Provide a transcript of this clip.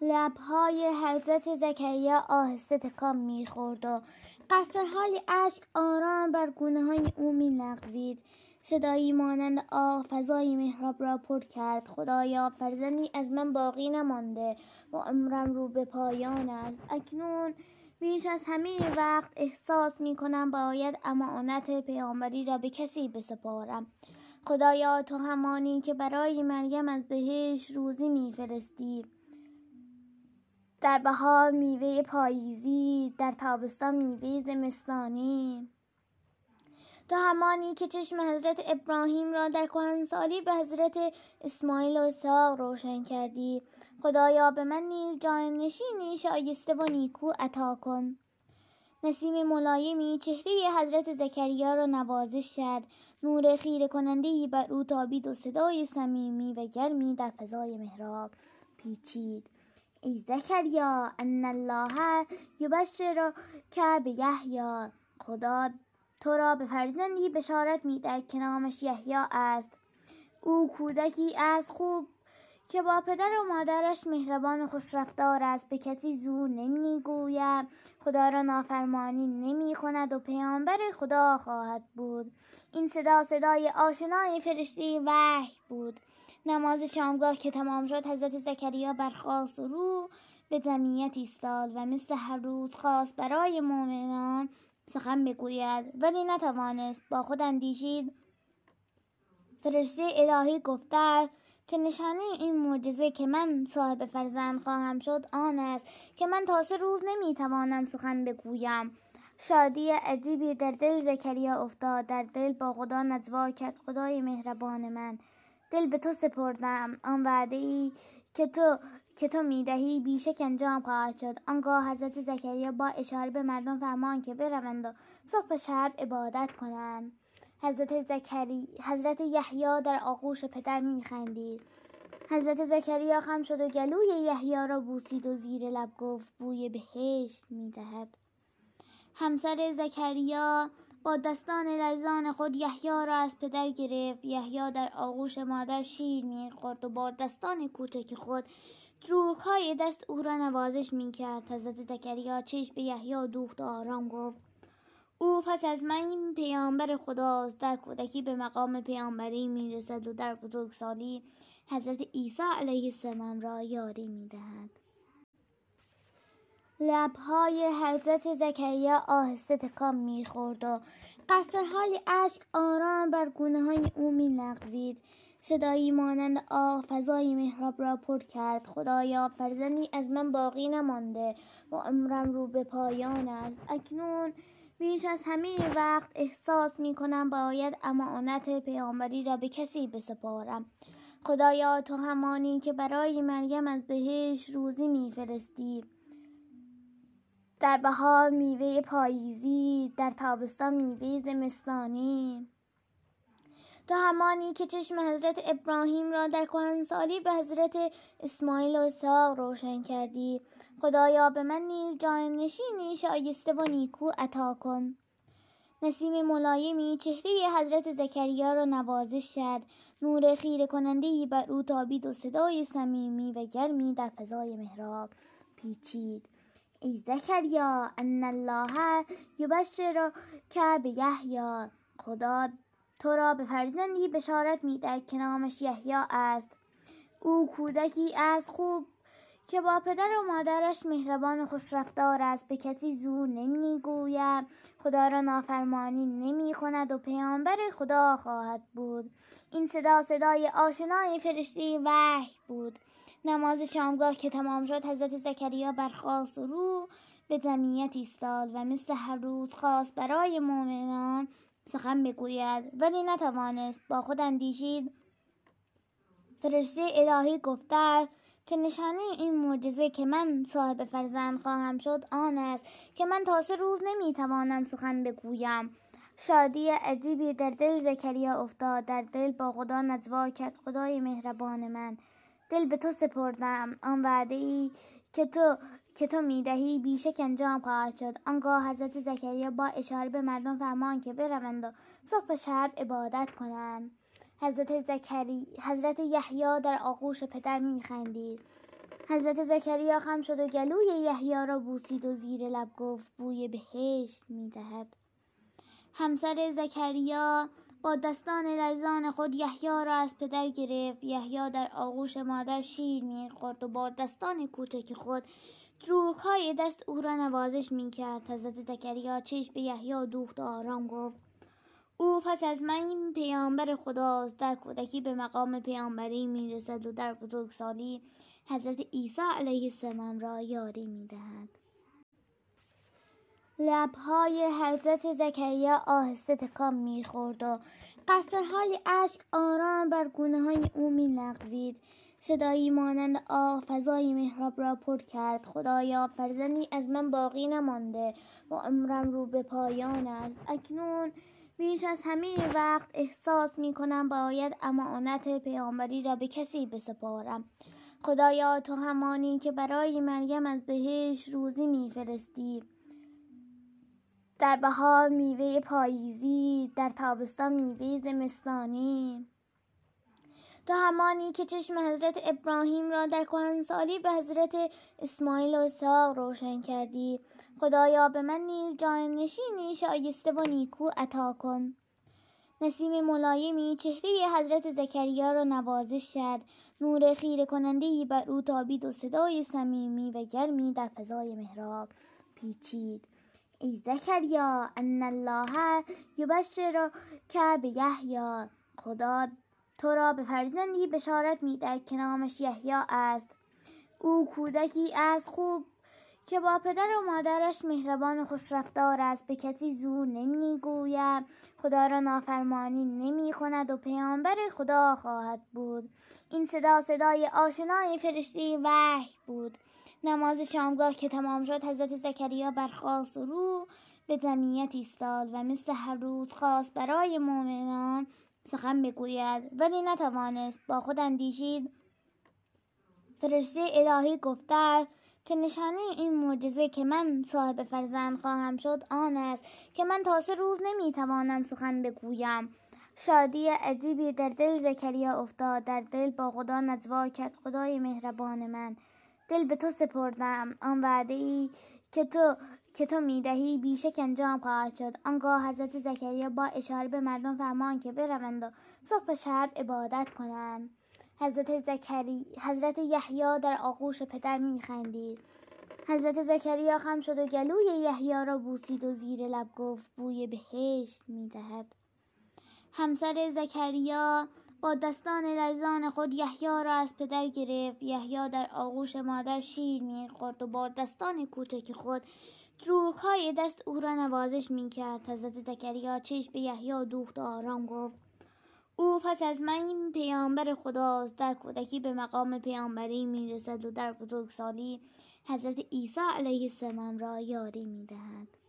لبهای حضرت زکریا آهسته تکان می‌خورد و قطرههای اشک آرام بر گونه های او میلغزید. صدایی مانند آه فضای محراب را پر کرد. خدایا فرزندی از من باقی نمانده. و عمرم رو به پایان است. اکنون بیش از همه وقت احساس می کنم باید امانت پیامبری را به کسی بسپارم. خدایا تو همانی که برای مریم از بهش روزی میفرستی. در بهار میوه پاییزی در تابستان میوه زمستانی. تو همانی که چشم حضرت ابراهیم را در کهنسالی به حضرت اسماعیل و اسحاق روشن کردی. خدایا به من نیز جانشینی شایسته و نیکو عطا کن. نسیم ملایمی چهره حضرت زکریا را نوازش کرد. نور خیره کننده بر او تابید و صدای صمیمی و گرمی در فضای محراب پیچید. ای زکریا ان الله یبشر که به یحیی. خدا تو را به فرزندی بشارت می‌دهد که نامش یحیی است. او کودکی از خوب که با پدر و مادرش مهربان و خوشرفتار است. به کسی زور نمی‌گوید. خدا را نافرمانی نمی کند و پیامبر خدا خواهد بود. این صدا صدای آشنای فرشته وحی بود. نماز شامگاه که تمام شد حضرت زکریا برخاست و رو به جمعیت ایستاد و مثل هر روز خواست برای مؤمنان سخن بگوید. ولی نتوانست با خود اندیشید. فرشته الهی گفته است که نشانه این معجزه که من صاحب فرزند خواهم شد آن است که من تا سه روز نمی‌توانم سخن بگویم. شادی عجیبی در دل زکریا افتاد در دل با خدا نجوا کرد خدای مهربان من. دل به تو سپردم. آن وعده ای که تو که تو می‌دهی بیشک انجام خواهد شد. آنگاه حضرت زکریا با اشاره به مردم فرمان که بروند و صبح شب عبادت کنند. حضرت زکری حضرت یحیی در آغوش پدر میخندید. حضرت زکریا خم شد و گلوی یحیی را بوسید و زیر لب گفت بوی بهشت می‌دهد. همسر زکریا با دستان لرزان خود یحیی را از پدر گرفت. یحیی در آغوش مادر شیر می‌خورد و با دستان کوچک خود های دست او را نوازش می‌کرد. حضرت زکریا چشم به یحیی دوخت و آرام گفت او پس از من پیامبر خداست. در کودکی به مقام پیامبری می‌رسد و در بزرگسالی حضرت عیسی علیه السلام را یاری می‌دهد. لبهای حضرت زکریا آهسته تکان می‌خورد و قطرههای اشک آرام بر گونه های او میلغزید. صدایی مانند آه فضای محراب را پر کرد. خدایا فرزندی از من باقی نمانده. و عمرم رو به پایان است. اکنون بیش از همه وقت احساس می کنم باید امانت پیامبری را به کسی بسپارم. خدایا تو همانی که برای مریم از بهش روزی میفرستی. در بهار میوه پاییزی در تابستان میوه زمستانی. تو همانی که چشم حضرت ابراهیم را در کهنسالی به حضرت اسماعیل و اسحاق روشن کردی خدایا به من نیز جانشینی شایسته و نیکو عطا کن. نسیم ملایمی چهره حضرت زکریا را نوازش کرد. نور خیره کننده بر او تابید و صدای صمیمی و گرمی در فضای محراب پیچید. ای زکریا ان الله یبشر که به یحیی. خدا تو را به فرزندی بشارت می‌دهد که نامش یحیی است. او کودکی از خوب که با پدر و مادرش مهربان و خوشرفتار است. به کسی زور نمی‌گوید. خدا را نافرمانی نمی کند و پیامبر خدا خواهد بود. این صدا صدای آشنای فرشته وحی بود. نماز شامگاه که تمام شد حضرت زکریا برخاست و رو به جمعیت ایستاد و مثل هر روز خواست برای مؤمنان سخن بگوید. ولی نتوانست با خود اندیشید. فرشته الهی گفته است که نشانه این معجزه که من صاحب فرزند خواهم شد آن است که من تا سه روز نمی‌توانم سخن بگویم. شادی عجیبی در دل زکریا افتاد در دل با خدا نجوا کرد خدای مهربان من. دل به تو سپردم آن وعده ای که تو که تو می‌دهی بیشک انجام خواهد شد. آنگاه حضرت زکریا با اشاره به مردم فرمان که بروند و صبح شب عبادت کنند. حضرت زکری حضرت یحیی در آغوش پدر میخندید. حضرت زکریا خم شد و گلوی یحیی را بوسید و زیر لب گفت بوی بهشت می‌دهد. همسر زکریا با دستان لرزان خود یحیی را از پدر گرفت. یحیی در آغوش مادر شیر می‌خورد و با دستان کوچک خود های دست او را نوازش می‌کرد. حضرت زکریا چشم به یحیی دوخت و آرام گفت او پس از من پیامبر خداست در کودکی به مقام پیامبری می‌رسد و در بزرگسالی حضرت عیسی علیه السلام را یاری می‌دهد. لبهای حضرت زکریا آهسته تکان می‌خورد و حالی اشک آرام بر گونه های او میلغزید. صدایی مانند آه فضای محراب را پر کرد. خدایا فرزندی از من باقی نمانده. و عمرم رو به پایان است. اکنون بیش از همه وقت احساس می کنم باید امانت پیامبری را به کسی بسپارم. خدایا تو همانی که برای مریم از بهش روزی میفرستی در بهار میوه پاییزی در تابستان میوه زمستانی. تو همانی که چشم حضرت ابراهیم را در کهنسالی به حضرت اسماعیل و اسحاق روشن کردی. خدایا به من نیز جانشینی شایسته و نیکو عطا کن. نسیم ملایمی چهره حضرت زکریا را نوازش کرد. نور خیره کننده بر او تابید و صدای صمیمی و گرمی در فضای محراب پیچید. ای زکریا ان الله یبشر که به یحیی خدا تو را به فرزندی بشارت می‌دهد که نامش یحیی است. او کودکی از خوب که با پدر و مادرش مهربان و خوشرفتار است. به کسی زور نمی‌گوید. خدا را نافرمانی نمی کند و پیامبر خدا خواهد بود. این صدا صدای آشنای فرشته وحی بود. نماز شامگاه که تمام شد حضرت زکریا برخواست و رو به جمعیت ایستاد و مثل هر روز خواست برای مؤمنان سخن بگوید. ولی نتوانست. با خود اندیشید. فرشته الهی گفته که نشانه این معجزه که من صاحب فرزند خواهم شد آن است که من تا سه روز نمی‌توانم سخن بگویم. شادی عجیبی در دل زکریا افتاد. در دل با خدا نجوا کرد. خدای مهربان من. دل به تو سپردم. آن وعده ای که تو که تو می‌دهی؟ بیشک انجام خواهد شد. آنگاه حضرت زکریا با اشاره به مردم فرمان که بروند و صبح شب عبادت کنند. حضرت زکری حضرت یحیی در آغوش پدر میخندید. حضرت زکریا خم شد و گلوی یحیی را بوسید و زیر لب گفت بوی بهشت می‌دهد. همسر زکریا با دستان لرزان خود یحیی را از پدر گرفت. یحیی در آغوش مادر شیر می‌خورد و با دستان کوچک خود های دست او را نوازش می‌کرد. حضرت زکریا چشم به یحیی دوخت آرام گفت او پس از من پیامبر خداست. در کودکی به مقام پیامبری می‌رسد و در بزرگسالی حضرت عیسی علیه السلام را یاری می‌دهد.